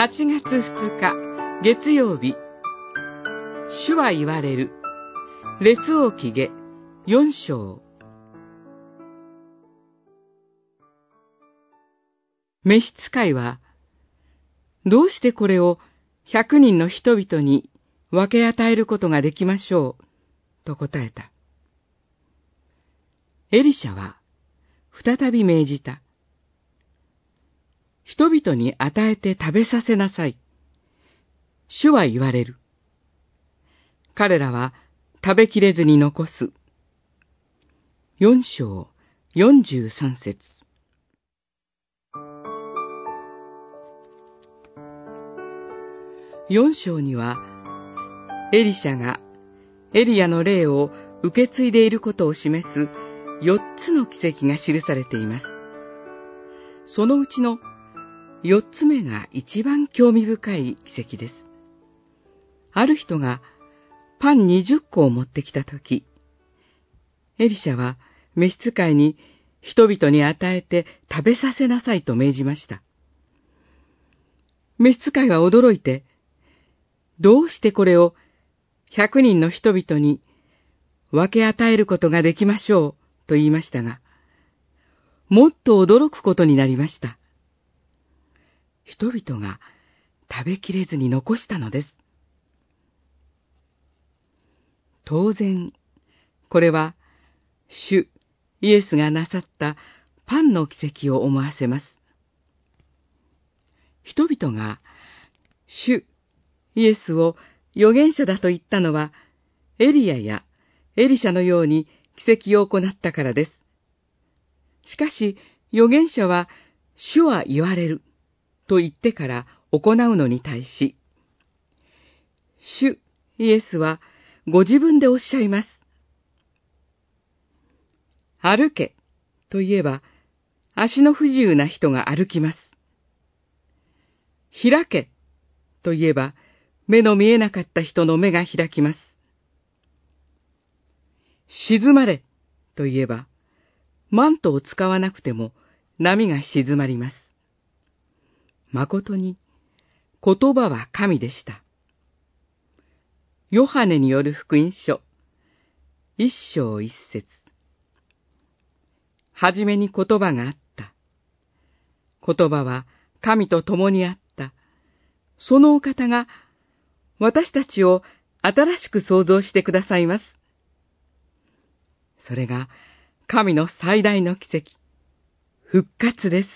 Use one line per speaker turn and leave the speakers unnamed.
8月2日月曜日主は言われる列王記下4章召使いはどうしてこれを100人の人々に分け与えることができましょう？と答えた。エリシャは再び命じた。人々に与えて食べさせなさい。主は言われる。彼らは食べきれずに残す。四章四十三節四章には、エリシャがエリアの霊を受け継いでいることを示す四つの奇跡が記されています。そのうちの四つ目が一番興味深い奇跡です。ある人がパン二十個を持ってきたとき、エリシャは召使いに人々に与えて食べさせなさいと命じました。召使いは驚いて、どうしてこれを百人の人々に分け与えることができましょうと言いましたが、もっと驚くことになりました。人々が食べきれずに残したのです。当然、これは、主イエスがなさったパンの奇跡を思わせます。人々が、主イエスを預言者だと言ったのは、エリアやエリシャのように奇跡を行ったからです。しかし、預言者は、主は言われる。と言ってから行うのに対し、主イエスはご自分でおっしゃいます。歩けと言えば、足の不自由な人が歩きます。開けと言えば、目の見えなかった人の目が開きます。静まれと言えば、マントを使わなくても波が静まります。誠に言葉は神でした。ヨハネによる福音書、一章一節。はじめに言葉があった。言葉は神と共にあった。そのお方が私たちを新しく創造してくださいます。それが神の最大の奇跡、復活です。